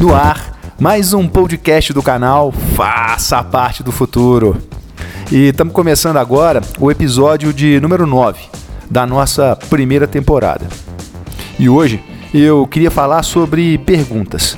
No ar, mais um podcast do canal Faça Parte do Futuro. E estamos começando agora o episódio de número 9 da nossa primeira temporada. E hoje eu queria falar sobre perguntas.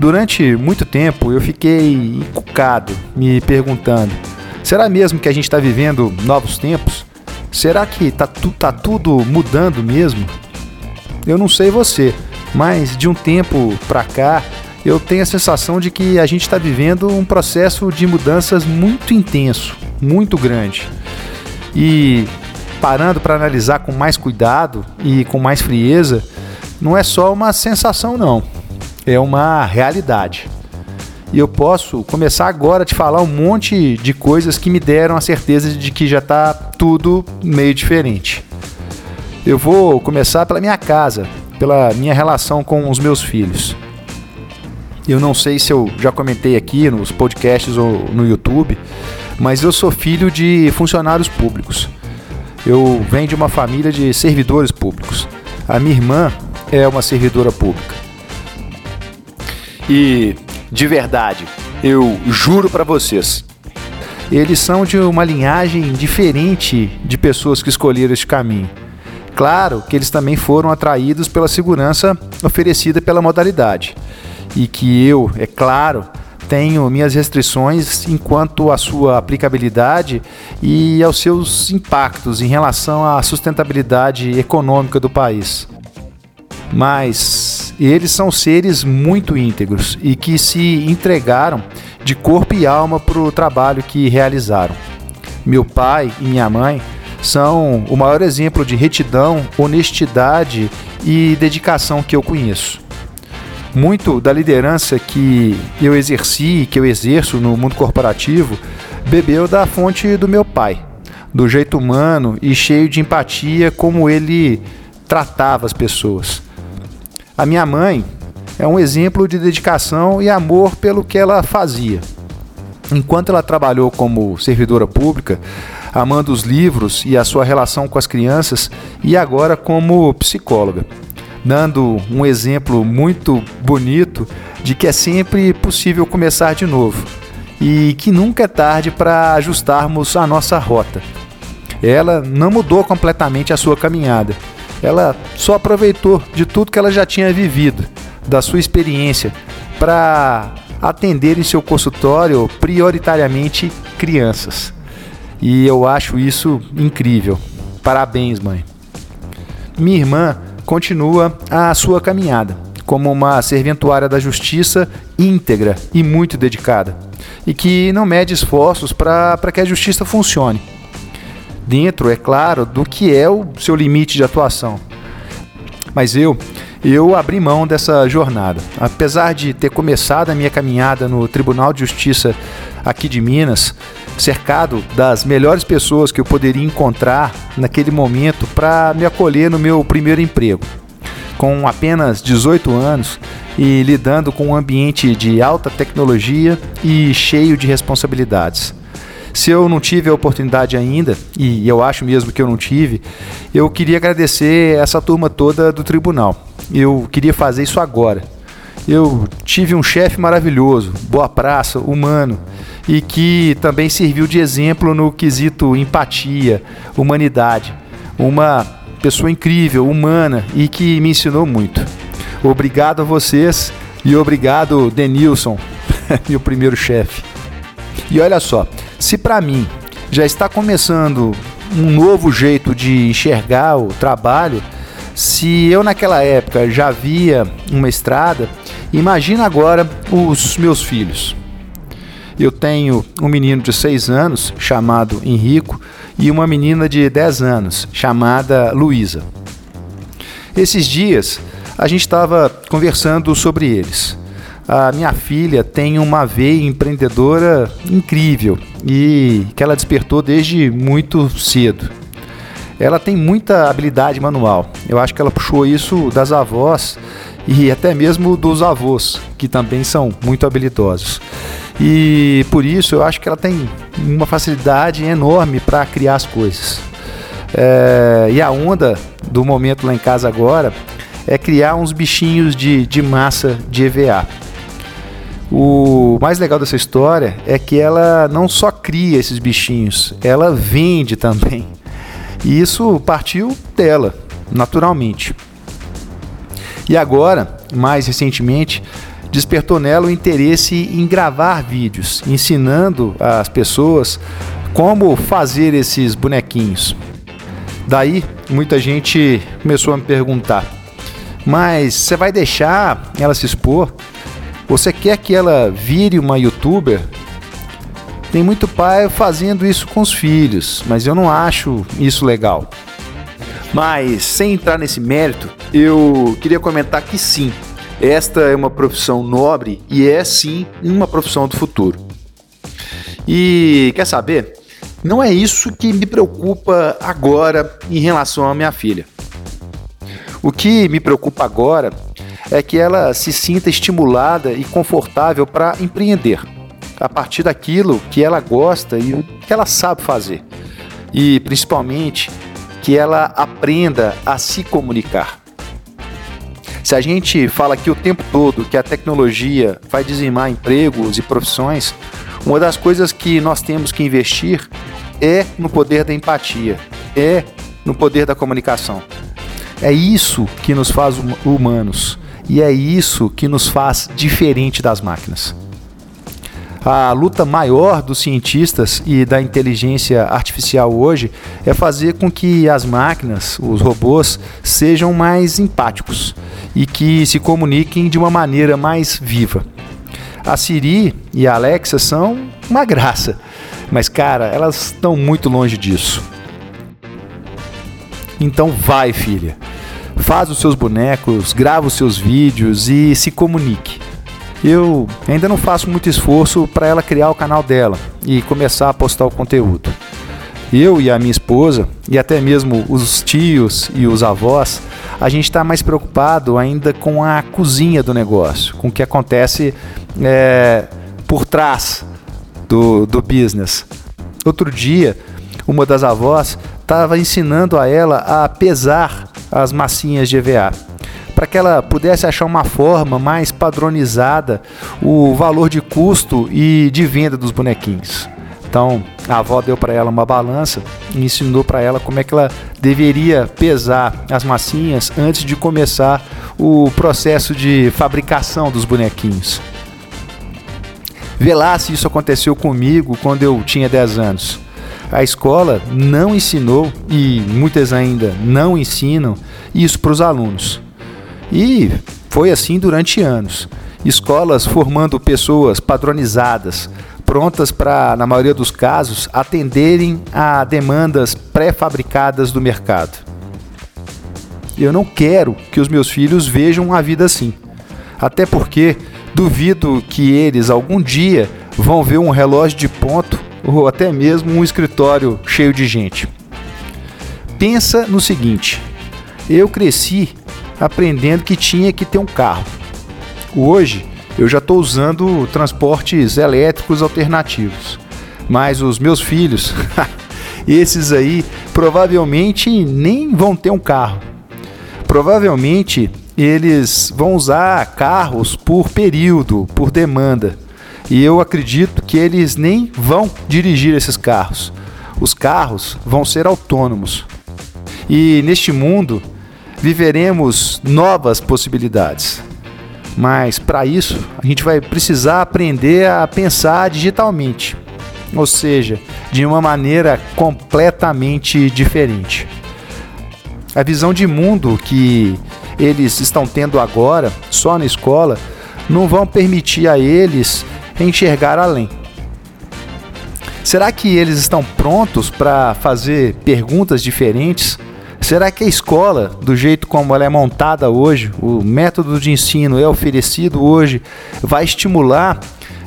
Durante muito tempo eu fiquei encucado me perguntando: será mesmo que a gente está vivendo novos tempos? Será que tá, tá tudo mudando mesmo? Eu não sei você, mas de um tempo para cá eu tenho a sensação de que a gente está vivendo um processo de mudanças muito intenso, muito grande. E parando para analisar com mais cuidado e com mais frieza, não é só uma sensação, não, é uma realidade. E eu posso começar agora a te falar um monte de coisas que me deram a certeza de que já está tudo meio diferente. Eu vou começar pela minha casa, pela minha relação com os meus filhos. Eu não sei se eu já comentei aqui nos podcasts ou no YouTube, mas eu sou filho de funcionários públicos. Eu venho de uma família de servidores públicos. A minha irmã é uma servidora pública. E de verdade, eu juro para vocês, eles são de uma linhagem diferente de pessoas que escolheram este caminho. Claro que eles também foram atraídos pela segurança oferecida pela modalidade. E que eu, é claro, tenho minhas restrições enquanto à sua aplicabilidade e aos seus impactos em relação à sustentabilidade econômica do país. Mas eles são seres muito íntegros e que se entregaram de corpo e alma para o trabalho que realizaram. Meu pai e minha mãe são o maior exemplo de retidão, honestidade e dedicação que eu conheço. Muito da liderança que eu exerci, que eu exerço no mundo corporativo, bebeu da fonte do meu pai, do jeito humano e cheio de empatia como ele tratava as pessoas. A minha mãe é um exemplo de dedicação e amor pelo que ela fazia. Enquanto ela trabalhou como servidora pública, amando os livros e a sua relação com as crianças, e agora como psicóloga, dando um exemplo muito bonito de que é sempre possível começar de novo e que nunca é tarde para ajustarmos a nossa rota. Ela não mudou completamente a sua caminhada, ela só aproveitou de tudo que ela já tinha vivido, da sua experiência, para atender em seu consultório prioritariamente crianças. E eu acho isso incrível. Parabéns, mãe. Minha irmã continua a sua caminhada como uma serventuária da justiça íntegra e muito dedicada, e que não mede esforços para que a justiça funcione. Dentro, é claro, do que é o seu limite de atuação. Mas eu eu abri mão dessa jornada. Apesar de ter começado a minha caminhada no Tribunal de Justiça aqui de Minas, cercado das melhores pessoas que eu poderia encontrar naquele momento para me acolher no meu primeiro emprego. Com apenas 18 anos e lidando com um ambiente de alta tecnologia e cheio de responsabilidades. Se eu não tive a oportunidade ainda, e eu acho mesmo que eu não tive, eu queria agradecer essa turma toda do tribunal eu queria fazer isso agora. Eu tive um chefe maravilhoso, boa praça, humano, e que também serviu de exemplo no quesito empatia, humanidade. Uma pessoa incrível, humana e que me ensinou muito. Obrigado a vocês e obrigado, Denilson, meu primeiro chefe. E olha só, se para mim já está começando um novo jeito de enxergar o trabalho, se eu naquela época já via uma estrada, imagina agora os meus filhos. Eu tenho um menino de 6 anos chamado Henrico e uma menina de 10 anos chamada Luísa. Esses dias a gente estava conversando sobre eles. A minha filha tem uma veia empreendedora incrível e que ela despertou desde muito cedo ela tem muita habilidade manual. Eu acho que ela puxou isso das avós e até mesmo dos avós, que também são muito habilidosos. E por isso eu acho que ela tem uma facilidade enorme para criar as coisas. É, e a onda do momento lá em casa agora é criar uns bichinhos de, de massa de EVA. O mais legal dessa história é que ela não só cria esses bichinhos, ela vende também. E isso partiu dela, naturalmente. E agora, mais recentemente, despertou nela o interesse em gravar vídeos, ensinando as pessoas como fazer esses bonequinhos. Daí, muita gente começou a me perguntar: mas você vai deixar ela se expor? Você quer que ela vire uma youtuber? Tem muito pai fazendo isso com os filhos, mas eu não acho isso legal. Mas sem entrar nesse mérito, eu queria comentar que sim, esta é uma profissão nobre e é sim uma profissão do futuro. E quer saber? Não é isso que me preocupa agora em relação à minha filha. O que me preocupa agora é que ela se sinta estimulada e confortável para empreender a partir daquilo que ela gosta e que ela sabe fazer. E principalmente que ela aprenda a se comunicar. Se a gente fala aqui o tempo todo que a tecnologia vai dizimar empregos e profissões, uma das coisas que nós temos que investir é no poder da empatia, é no poder da comunicação. É isso que nos faz hum, humanos e é isso que nos faz diferente das máquinas. A luta maior dos cientistas e da inteligência artificial hoje é fazer com que as máquinas, os robôs, sejam mais empáticos e que se comuniquem de uma maneira mais viva. A Siri e a Alexa são uma graça, mas cara, elas estão muito longe disso. Então vai, filha. Faz os seus bonecos, grava os seus vídeos e se comunique. Eu ainda não faço muito esforço para ela criar o canal dela e começar a postar o conteúdo. Eu e a minha esposa, e até mesmo os tios e os avós, a gente está mais preocupado ainda com a cozinha do negócio, com o que acontece é, por trás do, do business. Outro dia, uma das avós estava ensinando a ela a pesar as massinhas de EVA para que ela pudesse achar uma forma mais padronizada o valor de custo e de venda dos bonequinhos. Então, a avó deu para ela uma balança e ensinou para ela como é que ela deveria pesar as massinhas antes de começar o processo de fabricação dos bonequinhos. Vê lá se isso aconteceu comigo quando eu tinha 10 anos. A escola não ensinou e muitas ainda não ensinam isso para os alunos. E foi assim durante anos. Escolas formando pessoas padronizadas, prontas para, na maioria dos casos, atenderem a demandas pré-fabricadas do mercado. Eu não quero que os meus filhos vejam a vida assim. Até porque duvido que eles algum dia vão ver um relógio de ponto ou até mesmo um escritório cheio de gente. Pensa no seguinte: eu cresci aprendendo que tinha que ter um carro. Hoje eu já estou usando transportes elétricos alternativos, mas os meus filhos, esses aí, provavelmente nem vão ter um carro. Provavelmente eles vão usar carros por período, por demanda. E eu acredito que eles nem vão dirigir esses carros. Os carros vão ser autônomos. E neste mundo, viveremos novas possibilidades. Mas para isso, a gente vai precisar aprender a pensar digitalmente, ou seja, de uma maneira completamente diferente. A visão de mundo que eles estão tendo agora, só na escola, não vão permitir a eles enxergar além. Será que eles estão prontos para fazer perguntas diferentes? Será que a escola, do jeito como ela é montada hoje, o método de ensino é oferecido hoje, vai estimular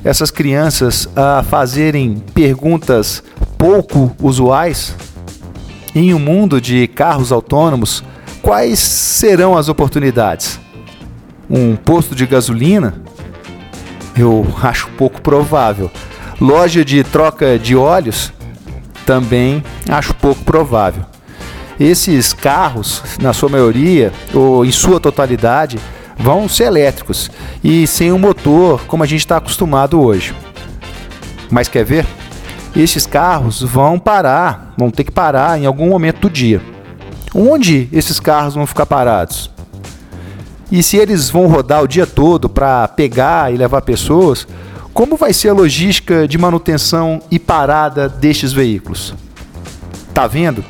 essas crianças a fazerem perguntas pouco usuais? Em um mundo de carros autônomos, quais serão as oportunidades? Um posto de gasolina? Eu acho pouco provável. Loja de troca de óleos? Também acho pouco provável. Esses carros, na sua maioria ou em sua totalidade, vão ser elétricos e sem um motor como a gente está acostumado hoje. Mas quer ver? Estes carros vão parar, vão ter que parar em algum momento do dia. Onde esses carros vão ficar parados? E se eles vão rodar o dia todo para pegar e levar pessoas, como vai ser a logística de manutenção e parada destes veículos? Tá vendo?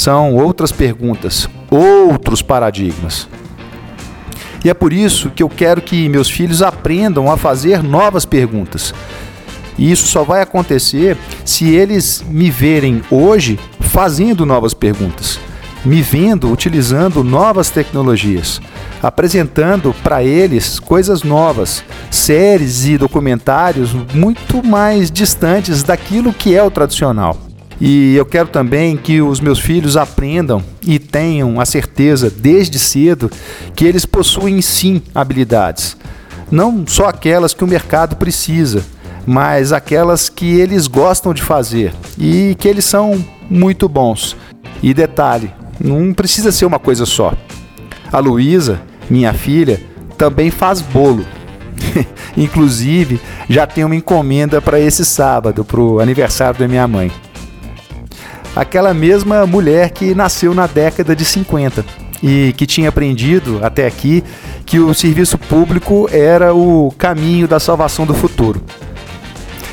São outras perguntas, outros paradigmas. E é por isso que eu quero que meus filhos aprendam a fazer novas perguntas. E isso só vai acontecer se eles me verem hoje fazendo novas perguntas, me vendo utilizando novas tecnologias apresentando para eles coisas novas, séries e documentários muito mais distantes daquilo que é o tradicional. E eu quero também que os meus filhos aprendam e tenham a certeza desde cedo que eles possuem sim habilidades. Não só aquelas que o mercado precisa, mas aquelas que eles gostam de fazer e que eles são muito bons. E detalhe, não precisa ser uma coisa só. A Luísa, minha filha, também faz bolo. Inclusive, já tem uma encomenda para esse sábado, para o aniversário da minha mãe. Aquela mesma mulher que nasceu na década de 50 e que tinha aprendido até aqui que o serviço público era o caminho da salvação do futuro.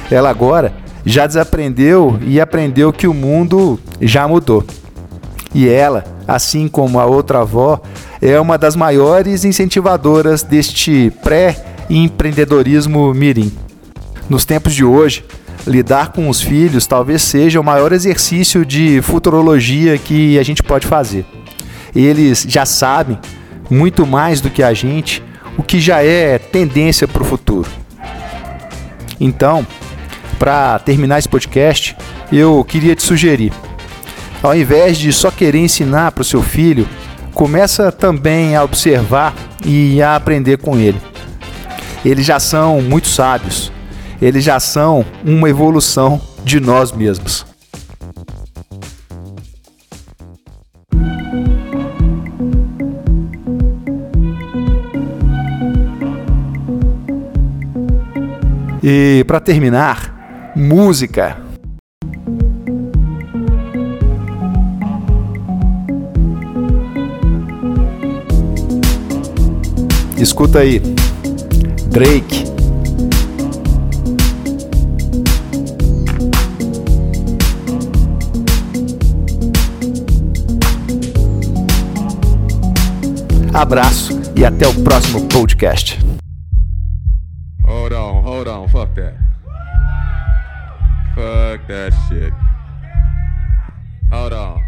Ela agora já desaprendeu e aprendeu que o mundo já mudou. E ela, assim como a outra avó, é uma das maiores incentivadoras deste pré-empreendedorismo mirim. Nos tempos de hoje, lidar com os filhos talvez seja o maior exercício de futurologia que a gente pode fazer. Eles já sabem muito mais do que a gente o que já é tendência para o futuro. Então, para terminar esse podcast, eu queria te sugerir ao invés de só querer ensinar para o seu filho, começa também a observar e a aprender com ele. Eles já são muito sábios. Eles já são uma evolução de nós mesmos. E para terminar, música. Escuta aí. Drake. Abraço e até o próximo podcast. Hold on, hold on, fuck that. Fuck that shit. Hold on.